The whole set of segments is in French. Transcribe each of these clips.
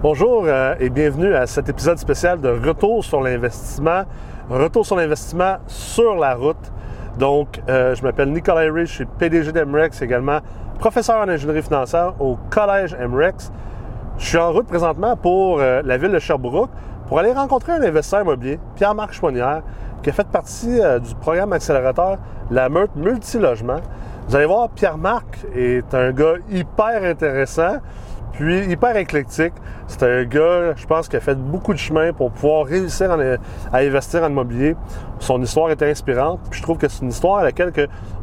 Bonjour euh, et bienvenue à cet épisode spécial de Retour sur l'investissement. Retour sur l'investissement sur la route. Donc, euh, je m'appelle Nicolas Rich, je suis PDG d'Emrex, également professeur en ingénierie financière au Collège Emrex. Je suis en route présentement pour euh, la ville de Sherbrooke pour aller rencontrer un investisseur immobilier, Pierre-Marc Chouanière, qui a fait partie du programme accélérateur La Meute Multilogement. Vous allez voir, Pierre-Marc est un gars hyper intéressant. Puis hyper éclectique. C'est un gars, je pense, qui a fait beaucoup de chemin pour pouvoir réussir à investir en immobilier. Son histoire est inspirante. Je trouve que c'est une histoire à laquelle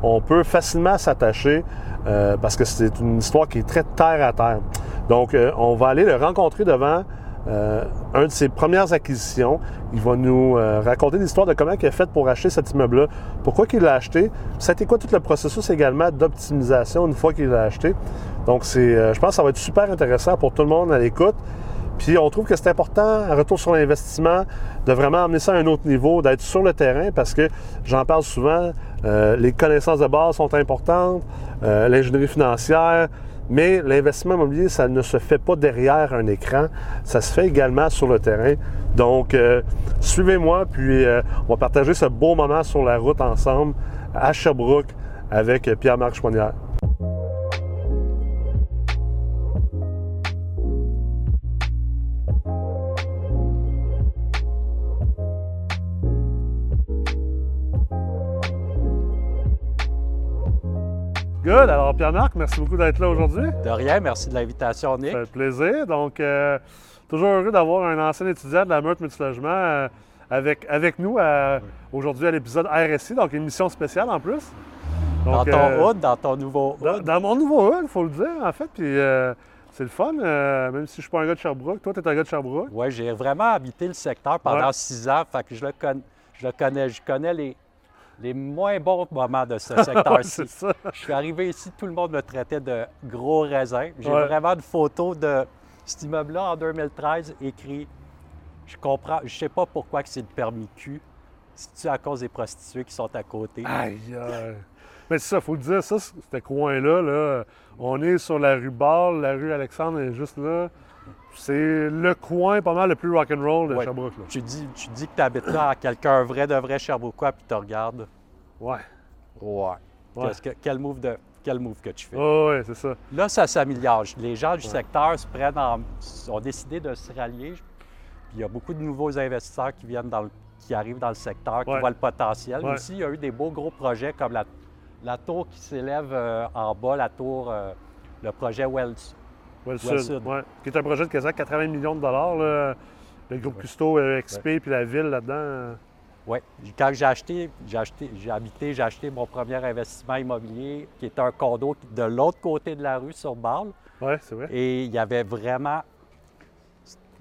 on peut facilement s'attacher euh, parce que c'est une histoire qui est très terre à terre. Donc, euh, on va aller le rencontrer devant euh, un de ses premières acquisitions. Il va nous raconter l'histoire de comment il a fait pour acheter cet immeuble-là, pourquoi il l'a acheté? Ça a été quoi tout le processus également d'optimisation une fois qu'il l'a acheté? Donc, euh, je pense que ça va être super intéressant pour tout le monde à l'écoute. Puis on trouve que c'est important, un retour sur l'investissement, de vraiment amener ça à un autre niveau, d'être sur le terrain parce que j'en parle souvent, euh, les connaissances de base sont importantes, euh, l'ingénierie financière, mais l'investissement immobilier, ça ne se fait pas derrière un écran, ça se fait également sur le terrain. Donc, suivez-moi, puis on va partager ce beau moment sur la route ensemble à Sherbrooke avec Pierre-Marc Chouanière. Good. Alors, Pierre-Marc, merci beaucoup d'être là aujourd'hui. De rien, merci de l'invitation, Nick. Ça fait plaisir. Donc, euh, toujours heureux d'avoir un ancien étudiant de la Meurthe Multilogement euh, avec, avec nous euh, aujourd'hui à l'épisode RSI, donc une mission spéciale en plus. dans ton hood, dans ton nouveau hood. Dans, mon nouveau hood, il faut le dire, en fait. Puis, c'est le fun, même si je ne suis pas un gars de Sherbrooke. Toi, tu es un gars de Sherbrooke. Oui, j'ai vraiment habité le secteur pendant six ans. Fait que je le, je le connais. Je connais les, les moins bons moments de ce secteur-ci. je suis arrivé ici, tout le monde me traitait de gros raisin. J'ai vraiment une photo de cet immeuble-là en 2013 écrit Je comprends, je sais pas pourquoi c'est le permis Q. C'est-tu à cause des prostituées qui sont à côté? Aïe, aïe. Mais c'est ça, il faut le dire, ça, ce coin-là, là, on est sur la rue Ball, la rue Alexandre est juste là. C'est le coin pas mal le plus rock'n'roll de Sherbrooke. Tu, dis, tu dis que tu habites là à quelqu'un vrai de vrai Sherbrookeois, puis tu regardes. Ouais. Ouais. Que, quel, move de, quel move que tu fais? Oh, oui, c'est ça. Là, ça s'améliore. Les gens du secteur se prennent en, ont décidé de se rallier. Puis il y a beaucoup de nouveaux investisseurs qui viennent dans qui arrivent dans le secteur, qui voient le potentiel. Ici, il y a eu des beaux gros projets comme la, la tour qui s'élève euh, en bas, la tour, euh, le projet Wells, Well Sud, qui est un projet de quasiment 80 millions de dollars. Le groupe Custo, euh, XP, puis la ville là-dedans. Oui. Quand j'ai acheté, j'ai acheté, j'ai habité, j'ai acheté mon premier investissement immobilier, qui est un condo de l'autre côté de la rue, sur Bâle. Oui, c'est vrai. Et il y avait vraiment,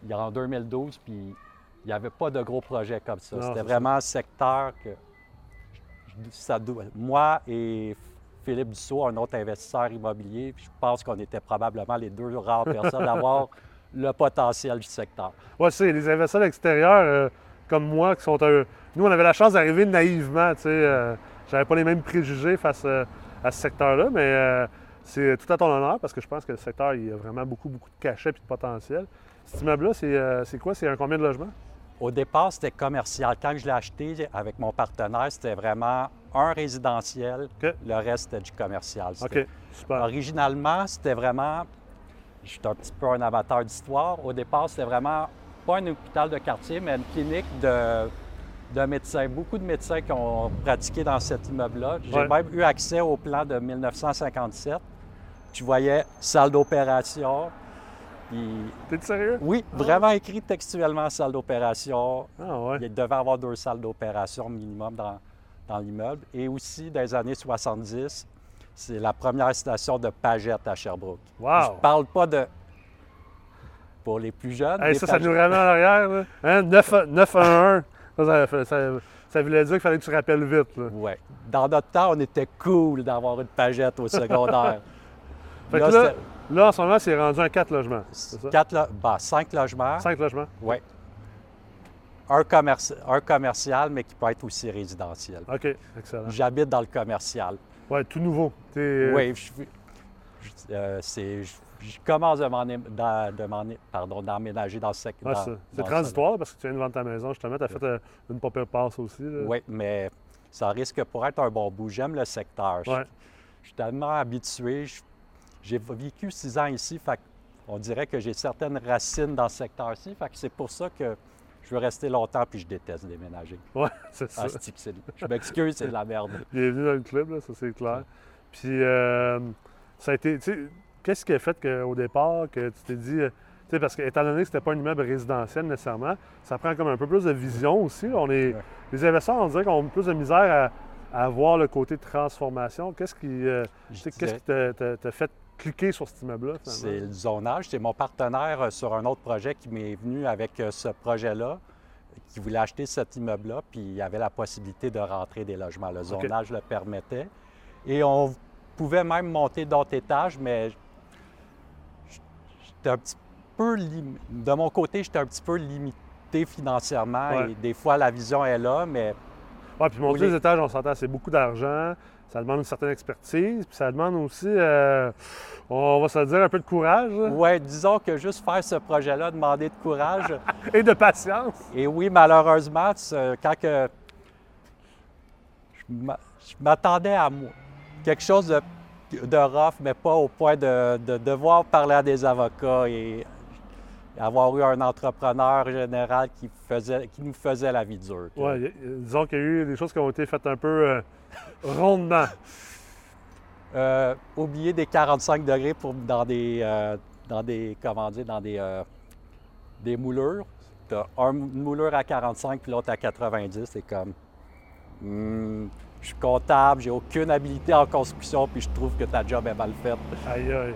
il y a en 2012, puis il n'y avait pas de gros projets comme ça. C'était vraiment un secteur que ça, moi et Philippe Dussault, un autre investisseur immobilier. je pense qu'on était probablement les deux rares personnes à avoir le potentiel du secteur. Oui, c'est les investisseurs extérieurs euh, comme moi qui sont un... Nous, on avait la chance d'arriver naïvement, tu sais. Euh, j'avais pas les mêmes préjugés face euh, à ce secteur-là, mais c'est tout à ton honneur parce que je pense que le secteur, il y a vraiment beaucoup, beaucoup de cachets et de potentiel. Cet immeuble-là, c'est quoi? C'est un combien de logements? Au départ, c'était commercial. Quand je l'ai acheté avec mon partenaire, c'était vraiment un résidentiel, le reste c'était du commercial. OK, super. Originalement, c'était vraiment, je suis un petit peu un amateur d'histoire, au départ, c'était vraiment pas un hôpital de quartier, mais une clinique de, de médecins. Beaucoup de médecins qui ont pratiqué dans cet immeuble-là. J'ai même eu accès au plan de 1957. Tu voyais salle d'opération, T'es sérieux? Oui, vraiment écrit textuellement salle d'opération. Ah ouais. Il devait avoir deux salles d'opération minimum dans, dans l'immeuble. Et aussi, dans les années 70, c'est la première station de Pagette à Sherbrooke. Wow! Je parle pas de... Pour les plus jeunes... ça, ça nous ramène en arrière. Hein? 911. Ça, ça, ça, voulait dire qu'il fallait que tu rappelles vite. Oui. Dans notre temps, on était cool d'avoir une Pagette au secondaire. fait là, là, là, en ce moment, c'est rendu un 4 logements. Quatre lo... bah, 5 logements. 5 logements? Oui un, commercial, mais qui peut être aussi résidentiel. OK, excellent. J'habite dans le commercial. Oui, tout nouveau. Oui, euh, je commence de m'en- pardon, d'emménager dans ce secteur. C'est- transitoire parce que tu viens de vendre ta maison, justement. Tu as fait euh, une pas pire passe aussi. là. Oui, mais ça risque pour être un bon bout. J'aime le secteur. Je-. Je suis tellement habitué. Je- J'ai vécu six ans ici, fait on dirait que j'ai certaines racines dans ce secteur-ci. Fait que c'est pour ça que je veux rester longtemps puis je déteste déménager. Ouais, c'est ça. Ah, c'est- je m'excuse, c'est de la merde. Bienvenue dans le club, là, ça c'est clair. Puis euh, ça a été. Qu'est-ce qui a fait qu'au départ, que tu t'es dit. euh, tu sais, parce que, étant donné que c'était pas un immeuble résidentiel nécessairement, ça prend comme un peu plus de vision aussi. là. On est, Ouais. Les investisseurs, on dirait qu'on a plus de misère à, à voir le côté transformation. Qu'est-ce qui, euh, t'a fait cliquer sur cet immeuble-là, C'est le zonage. C'est mon partenaire euh, sur un autre projet qui m'est venu avec euh, ce projet-là, qui voulait acheter cet immeuble-là, puis il y avait la possibilité de rentrer des logements. Le zonage le permettait. Et on pouvait même monter d'autres étages, mais j'étais un petit peu lim- De mon côté, j'étais un petit peu limité financièrement. Ouais. Et des fois, la vision est là, mais Ouais, puis monter Oui. les étages, on s'entend, c'est beaucoup d'argent. Ça demande une certaine expertise. Puis ça demande aussi, euh, on va se le dire, un peu de courage ouais, disons que juste faire ce projet-là, demander de courage. et de patience. Et oui, malheureusement, quand que je m'a- je m'attendais à moi, quelque chose de, de rough, mais pas au point de, de devoir parler à des avocats et avoir eu un entrepreneur général qui, faisait, qui nous faisait la vie dure. Y- disons qu'il y a eu des choses qui ont été faites un peu euh, rondement. Euh, oublier des 45 degrés pour, dans des, euh, dans des, comment dire, dans des, euh, des moulures. Tu as une moulure à 45 puis l'autre à 90. C'est comme, hmm, je suis comptable, j'ai aucune habilité en construction puis je trouve que ta job est mal faite. Aïe, aïe.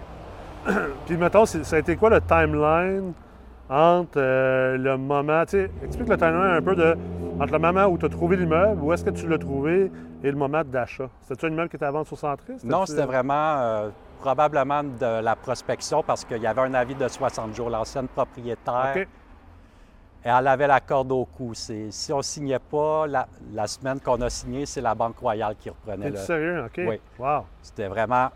Puis, mettons, ça a été quoi le timeline entre euh, le moment, tu sais, explique le timeline un peu de, entre le moment où tu as trouvé l'immeuble, où est-ce que tu l'as trouvé, et le moment d'achat. C'était-tu un immeuble qui était à vendre sur Centris? Non, c'était vraiment euh, probablement de la prospection parce qu'il y avait un avis de 60 jours. L'ancienne propriétaire, OK. elle avait la corde au cou. Si on signait pas, la, la semaine qu'on a signé, c'est la Banque Royale qui reprenait le, sérieux? OK. Oui. Wow. C'était vraiment.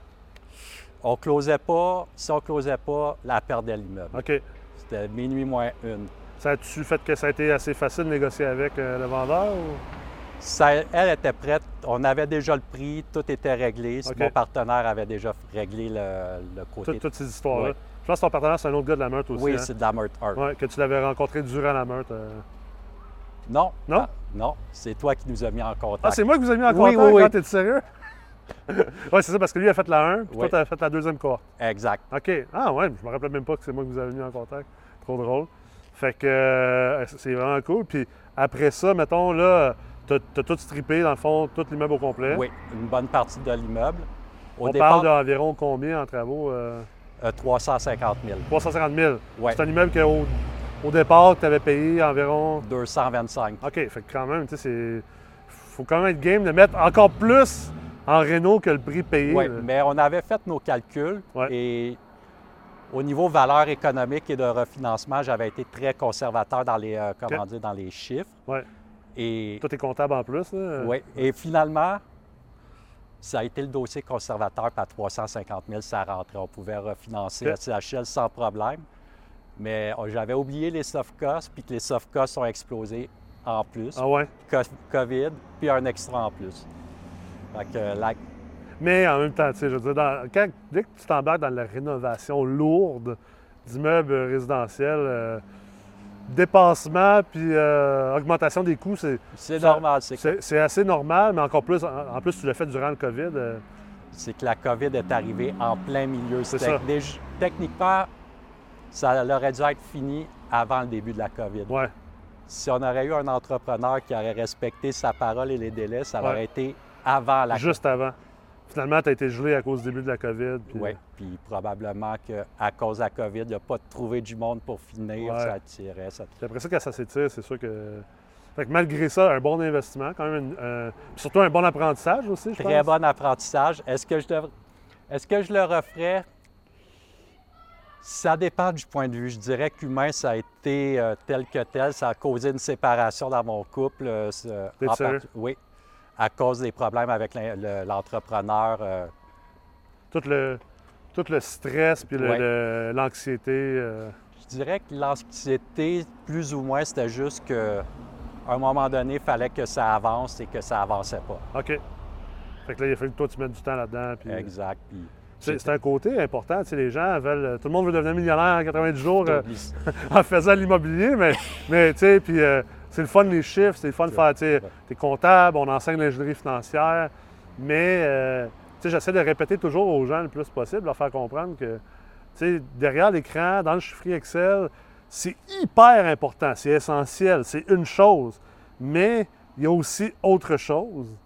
On closait pas. Si on closait pas, la perdait l'immeuble. OK. C'était minuit moins une. Ça a-tu fait que ça a été assez facile de négocier avec euh, le vendeur? Ou... Ça- elle était prête. On avait déjà le prix. Tout était réglé. OK. Mon partenaire avait déjà réglé le, le côté. Toutes, toutes ces histoires-là. Je pense que ton partenaire, c'est un autre gars de la meute aussi. oui, hein? c'est de la meurtre art. Ouais, que tu l'avais rencontré durant la meute. euh. Non. Non? Ah, non. C'est toi qui nous as mis en contact. Ah, c'est moi qui vous ai mis en Oui, contact? oui, oui. T'es sérieux? Oui, c'est ça, parce que lui a fait la 1, puis Oui. toi, tu as fait la deuxième cohorte. Exact. OK. Ah, ouais, je me rappelais même pas que c'est moi qui vous avez mis en contact. Trop drôle. Fait que euh, c'est vraiment cool. Puis après ça, mettons, là, t'as as tout strippé, dans le fond, tout l'immeuble au complet. Oui, une bonne partie de l'immeuble. On départ, parle d'environ combien en travaux? euh, euh, 350 000. 350 000. Ouais. C'est un immeuble qu'au au départ, tu avais payé environ? 225. OK, fait que quand même, tu sais, c'est. Faut quand même être game de mettre encore plus en réno que le prix payé. Oui, là. mais on avait fait nos calculs Ouais. et au niveau valeur économique et de refinancement, j'avais été très conservateur dans les, euh, comment dire, dans les chiffres. Ouais. Et, Toi, comptable en plus. Ouais, et finalement, ça a été le dossier conservateur, puis à 350 000, ça rentrait. On pouvait refinancer OK. la CHL sans problème. Mais euh, j'avais oublié les soft costs, puis que les soft costs ont explosé en plus. Ah ouais? Co- COVID, puis un extra en plus. Fait que euh, Mais en même temps, tu sais, je veux dire, dans- quand- dès que tu t'embarques dans la rénovation lourde d'immeubles résidentiels, euh, dépassement puis euh, augmentation des coûts, c'est, c'est normal. C'est assez normal, mais encore plus, en, en plus, tu l'as fait durant le COVID. euh, c'est que la COVID est arrivée en plein milieu. C'est ça. techniquement, ça aurait dû être fini avant le début de la COVID. ouais. Si on aurait eu un entrepreneur qui aurait respecté sa parole et les délais, ça Ouais. aurait été avant la Juste avant. Finalement, tu as été gelé à cause du début de la COVID. puis- Oui, puis probablement qu'à cause de la COVID, il n'y a pas trouvé du monde pour finir, Ouais. ça tirait. Ça... Puis après ça, quand ça s'étire, c'est sûr que. Fait que malgré ça, un bon investissement, quand même, puis surtout un bon apprentissage aussi, je Très pense. bon apprentissage. Est-ce que je devrais- Est-ce que je le referais? Ça dépend du point de vue. Je dirais qu'humain, ça a été euh, tel que tel. Ça a causé une séparation dans mon couple. euh, T'es Oui, à cause des problèmes avec l'entrepreneur. euh, Tout le, Tout le stress puis Ouais. l'anxiété. euh, Je dirais que l'anxiété, plus ou moins, c'était juste que à un moment donné, il fallait que ça avance et que ça avançait pas. OK. Fait que là, il a fallu que toi, tu mettes du temps là-dedans. puis- Exact. Puis C'est un côté important. Tu sais, les gens veulent. Tout le monde veut devenir millionnaire en 90 jours euh, en faisant l'immobilier, mais, mais tu sais, puis euh, c'est le fun les chiffres, c'est le fun de faire. Tu t'es comptable, on enseigne l'ingénierie financière, mais euh, tu sais, j'essaie de répéter toujours aux gens le plus possible, leur faire comprendre que, tu sais, derrière l'écran, dans le chiffrier Excel, c'est hyper important, c'est essentiel, c'est une chose, mais il y a aussi autre chose,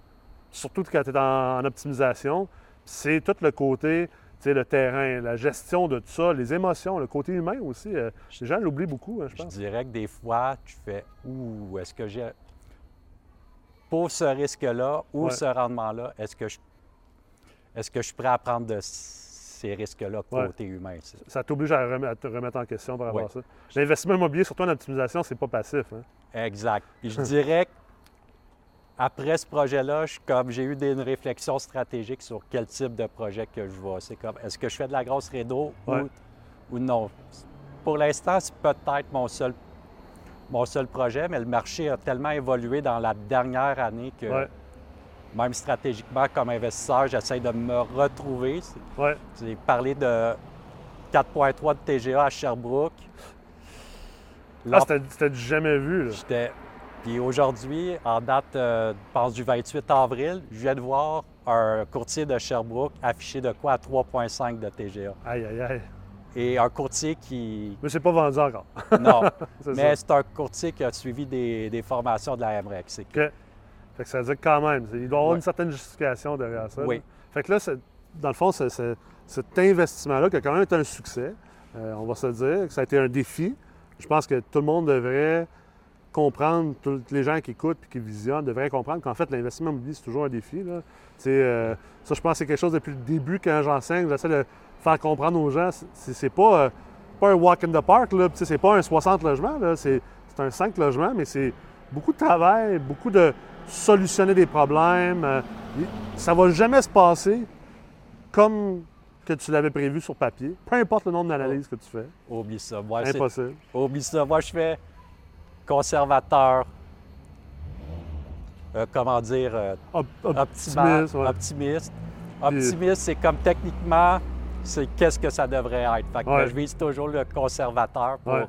surtout quand tu es en, en optimisation, c'est tout le côté, sais, le terrain, la gestion de tout ça, les émotions, le côté humain aussi. euh, les gens l'oublient beaucoup, hein, je Je pense. dirais que des fois, tu fais Ouh, est-ce que j'ai. Pour ce risque-là ou Ouais. ce rendement-là, est-ce que je. Est-ce que je suis prêt à prendre de ces risques-là Ouais. côté humain? Ça t'oblige à, te remettre en question par rapport Ouais. à ça. L'investissement immobilier, surtout en optimisation, c'est pas passif. hein. Exact. Puis je dirais qu'après ce projet-là, comme j'ai eu des, une réflexion stratégique sur quel type de projet que je vois. C'est comme, est-ce que je fais de la grosse rédo Ouais. ou, ou non? Pour l'instant, c'est peut-être mon seul, mon seul projet, mais le marché a tellement évolué dans la dernière année que Ouais. même stratégiquement, comme investisseur, j'essaie de me retrouver. Ouais. J'ai parlé de 4.3 de TGA à Sherbrooke. Ah, c'était c'était du jamais vu. là. Puis aujourd'hui, en date, euh, je pense du 28 avril, je viens de voir un courtier de Sherbrooke affiché de quoi à 3,5 de TGA. Aïe, aïe, aïe. Et un courtier qui. Mais c'est pas vendu encore. Non, C'est mais c'est un courtier qui a suivi des, des formations de la MREX. OK. Fait que ça veut dire que quand même, il doit y avoir une certaine justification derrière ça. Oui. là. Fait que là, dans le fond, cet investissement-là qui a quand même été un succès, euh, on va se dire, que ça a été un défi. Je pense que tout le monde devrait comprendre, tous les gens qui écoutent et qui visionnent devraient comprendre qu'en fait, l'investissement immobilier, c'est toujours un défi. Là. Euh, ça, je pense que c'est quelque chose depuis le début quand j'enseigne. J'essaie de faire comprendre aux gens, c'est, c'est pas, euh, pas un walk in the park, c'est pas un 60 logements, là. C'est, c'est un 5 logements, mais c'est beaucoup de travail, beaucoup de solutionner des problèmes. Euh, ça va jamais se passer comme que tu l'avais prévu sur papier, peu importe le nombre d'analyses que tu fais. Oublie ça. Moi, c'est- Impossible. Oublie ça. Moi, je fais conservateur. euh, comment dire? euh, Op- optimiste, ouais. optimiste. Optimiste, c'est comme techniquement, c'est qu'est-ce que ça devrait être. Fait que Ouais. je vise toujours le conservateur pour, Ouais.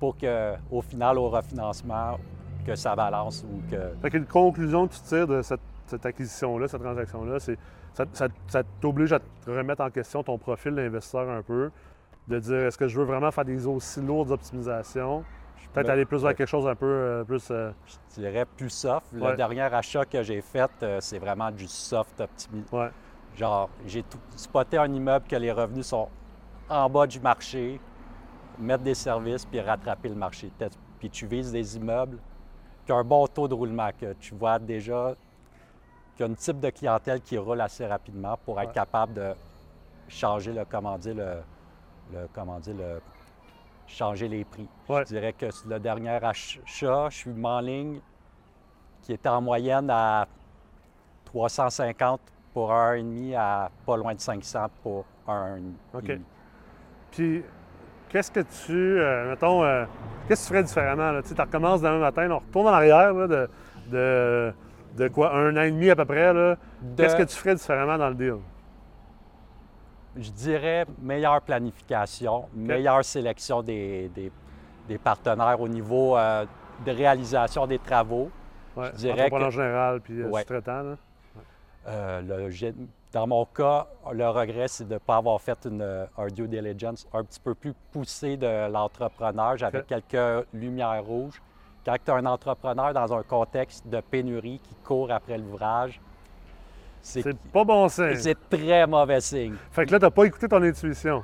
pour que, au final, au refinancement, que ça balance ou que. Fait qu'une conclusion que tu tires de cette, cette acquisition-là, cette transaction-là, c'est ça, ça- ça t'oblige à te remettre en question ton profil d'investisseur un peu, de dire est-ce que je veux vraiment faire des aussi lourdes optimisations, peut-être aller plus vers quelque chose un peu euh, plus. euh, Je dirais plus soft. Ouais. Le dernier achat que j'ai fait, euh, c'est vraiment du soft optimisme. ouais. Genre, j'ai tout- spoté un immeuble que les revenus sont en bas du marché, mettre des services puis rattraper le marché. Peut-être- Puis tu vises des immeubles qui ont un bon taux de roulement, que tu vois déjà qu'il y a un type de clientèle qui roule assez rapidement pour être Ouais. capable de changer le, comment dire, le, le- comment dire, le, changer les prix. Ouais. Je dirais que le dernier achat, je suis en ligne qui était en moyenne à 350 pour un 1,5 à pas loin de 500 pour un 1,5. OK. Puis, qu'est-ce que tu. euh, mettons, euh, qu'est-ce que tu ferais différemment? là? Tu sais, tu recommences demain matin, on retourne en arrière là, de, de, de quoi? Un an et demi à peu près. De- Qu'est-ce que tu ferais différemment dans le deal? Je dirais meilleure planification, meilleure sélection des, des- des partenaires au niveau euh, de réalisation des travaux. Ouais, Je dirais que- général puis euh, Ouais. sous-traitant. là. Euh, le- j'ai- dans mon cas, le regret, c'est de ne pas avoir fait une, un due diligence un petit peu plus poussé de l'entrepreneur. J'avais quelques lumières rouges. Quand tu as un entrepreneur dans un contexte de pénurie qui court après l'ouvrage, c'est pas bon signe. c'est très mauvais signe. Fait que là, tu n'as pas écouté ton intuition.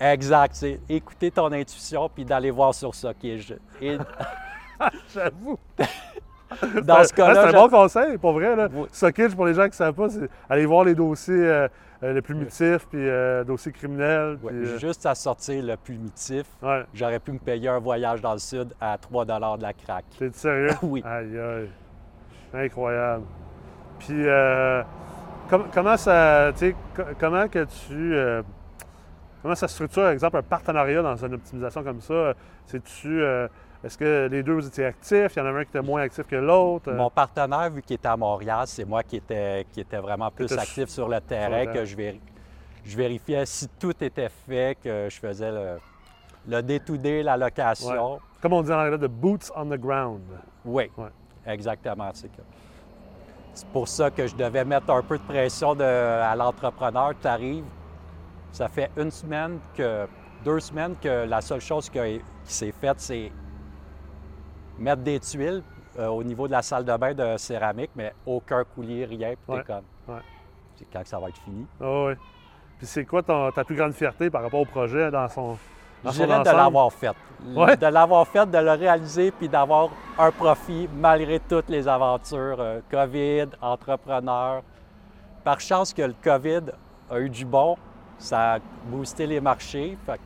Exact. C'est écouter ton intuition puis d'aller voir sur ça qui est ju- Et J'avoue. dans ce cas-là, c'est un bon conseil, pour vrai. Là. Oui. Sockage, pour les gens qui ne savent pas, c'est aller voir les dossiers euh, euh, les primitifs, puis euh, dossiers criminels. puis, euh, juste à sortir le primitif, ouais. j'aurais pu me payer un voyage dans le sud à 3 de la craque. T'es sérieux? Oui. Aïe, aïe. Incroyable. Puis, euh, com- comment ça. Comment que tu. euh, comment ça structure, par exemple, un partenariat dans une optimisation comme ça? C'est-tu. euh, est-ce que les deux vous étiez actifs? Il y en avait un qui était moins actif que l'autre? Mon partenaire, vu qu'il était à Montréal, c'est moi qui était, qui était vraiment plus actif sur le terrain, terrain. que je, véri- je vérifiais si tout était fait, que je faisais le, le day-to-day, la location. Comme on dit en anglais, de boots on the ground. Oui, Ouais. exactement. C'est que- c'est pour ça que je devais mettre un peu de pression de- à l'entrepreneur. Tu arrives, ça fait une semaine que, deux semaines que la seule chose qui, s'est faite, c'est mettre des tuiles euh, au niveau de la salle de bain de céramique, mais aucun coulier, rien. Puis Ouais, t'es comme, ouais. c'est quand que ça va être fini. Ah oui. Puis c'est quoi ton- ta plus grande fierté par rapport au projet dans son. Je dirais de l'avoir fait. Ouais. De l'avoir fait, de le réaliser, puis d'avoir un profit malgré toutes les aventures. euh, COVID, entrepreneur. Par chance que le COVID a eu du bon, ça a boosté les marchés. Fait,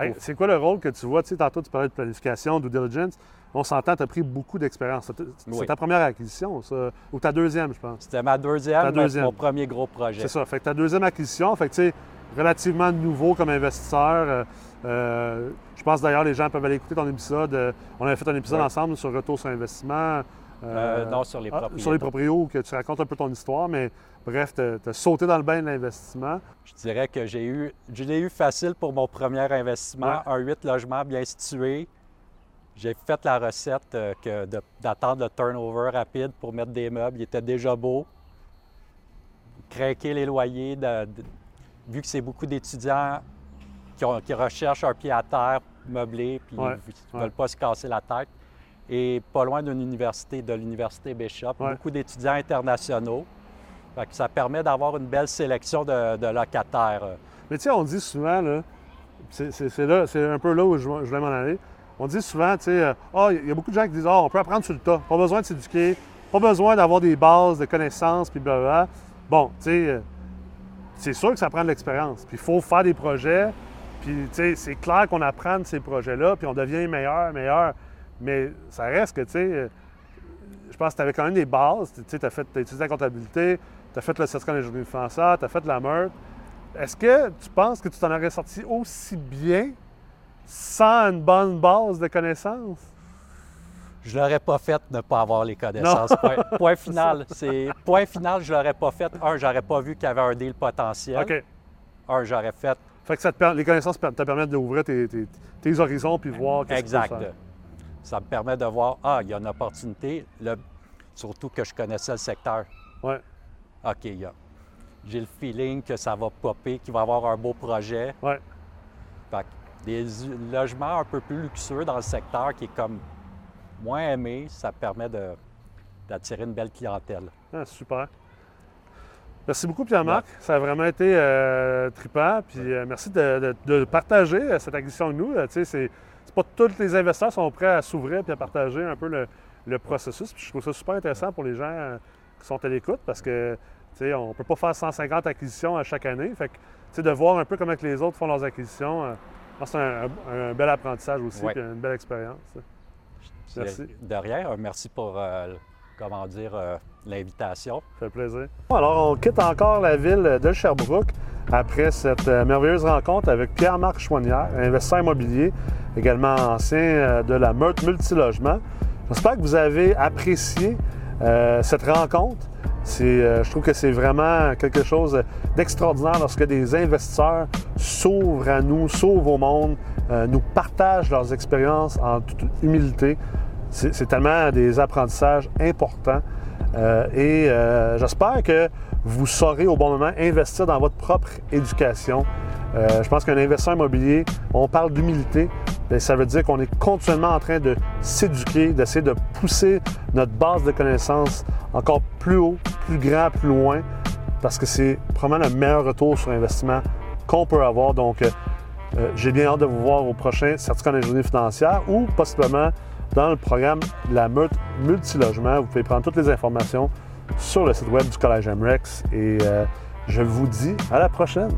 Hey, c'est quoi le rôle que tu vois? Tu sais, tantôt, tu parlais de planification, due diligence. On s'entend, tu as pris beaucoup d'expérience. C'est Oui. ta première acquisition, ça, ou ta deuxième, je pense. C'était ma deuxième, Ta deuxième. mon premier gros projet. C'est ça. Fait que ta deuxième acquisition, fait que tu sais, relativement nouveau comme investisseur. euh, euh, je pense d'ailleurs les gens peuvent aller écouter ton épisode. euh, on avait fait un épisode Ouais. ensemble sur retour sur investissement. Euh, non, sur les ah, propriétés. sur les proprios, que tu racontes un peu ton histoire, mais bref, tu as sauté dans le bain de l'investissement. Je dirais que j'ai eu, je l'ai eu facile pour mon premier investissement, Ouais. un 8 logements bien situé. J'ai fait la recette que d'attendre le turnover rapide pour mettre des meubles. Il était déjà beau. Craquer les loyers, de- de- vu que c'est beaucoup d'étudiants qui, ont- qui recherchent un pied à terre meublé puis Ouais, qui ne veulent pas se casser la tête. Et pas loin d'une université, de l'université Bishop, beaucoup d'étudiants internationaux. Fait que ça permet d'avoir une belle sélection de, de locataires. euh. Mais tu sais, on dit souvent, là, c'est un peu là où je, je voulais m'en aller. On dit souvent, tu sais, euh, ah, il y a beaucoup de gens qui disent, ah, on peut apprendre sur le tas, pas besoin de s'éduquer, pas besoin d'avoir des bases de connaissances, puis blablabla. Bon, tu sais, euh, c'est sûr que ça prend de l'expérience. Puis il faut faire des projets, puis tu sais, c'est clair qu'on apprend de ces projets-là, puis on devient meilleur, meilleur. Mais ça reste que, tu sais, euh, je pense que tu avais quand même des bases. Tu sais, tu as t'as étudié la comptabilité, tu as fait le certificat d'ingénierie financière, tu as fait la meurtre. Est-ce que tu penses que tu t'en aurais sorti aussi bien sans une bonne base de connaissances? Je l'aurais pas fait de ne pas avoir les connaissances. Point, point final. C'est point final, je l'aurais pas fait. Un, j'aurais pas vu qu'il y avait un deal potentiel. OK. Un, j'aurais fait Fait que ça te les connaissances te permettent d'ouvrir tes, tes- tes horizons puis voir qu'est-ce que tu peux exact. Ça me permet de voir ah, il y a une opportunité. Le- surtout que je connaissais le secteur. Ouais. OK, il y a- j'ai le feeling que ça va popper, qu'il va y avoir un beau projet. Ouais. Fait que des logements un peu plus luxueux dans le secteur qui est comme moins aimé, ça permet de- d'attirer une belle clientèle. Ah, super. Merci beaucoup, Pierre-Marc. Ça a vraiment été euh, trippant. Puis euh, merci de, de- de partager euh, cette acquisition avec nous. Euh, tu sais, c'est, c'est pas tous les investisseurs sont prêts à s'ouvrir et à partager un peu le, le processus. Puis je trouve ça super intéressant pour les gens qui sont à l'écoute parce que tu sais, on ne peut pas faire 150 acquisitions à chaque année. Fait que, tu sais, de voir un peu comment que les autres font leurs acquisitions, c'est un, un bel apprentissage aussi, Ouais. puis une belle expérience. Merci. De rien. Merci pour, euh, comment dire, euh, l'invitation. Ça fait plaisir. Alors, on quitte encore la ville de Sherbrooke après cette euh, merveilleuse rencontre avec Pierre-Marc Chouanière, investisseur immobilier, également ancien euh, de la Meurthe Multilogement. J'espère que vous avez apprécié cette rencontre. Je trouve que c'est vraiment quelque chose d'extraordinaire lorsque des investisseurs s'ouvrent à nous, s'ouvrent au monde, nous partagent leurs expériences en toute humilité. C'est, tellement des apprentissages importants. Euh, et euh, j'espère que vous saurez au bon moment investir dans votre propre éducation. Euh, je pense qu'un investisseur immobilier, on parle d'humilité, ça veut dire qu'on est continuellement en train de s'éduquer, d'essayer de pousser notre base de connaissances encore plus haut, plus grand, plus loin, parce que c'est probablement le meilleur retour sur investissement qu'on peut avoir. Donc, j'ai bien hâte de vous voir au prochain certificat d'ingénierie financière ou possiblement dans le programme La Meute Multilogement. Vous pouvez prendre toutes les informations sur le site web du Collège MREX et euh, je vous dis à la prochaine.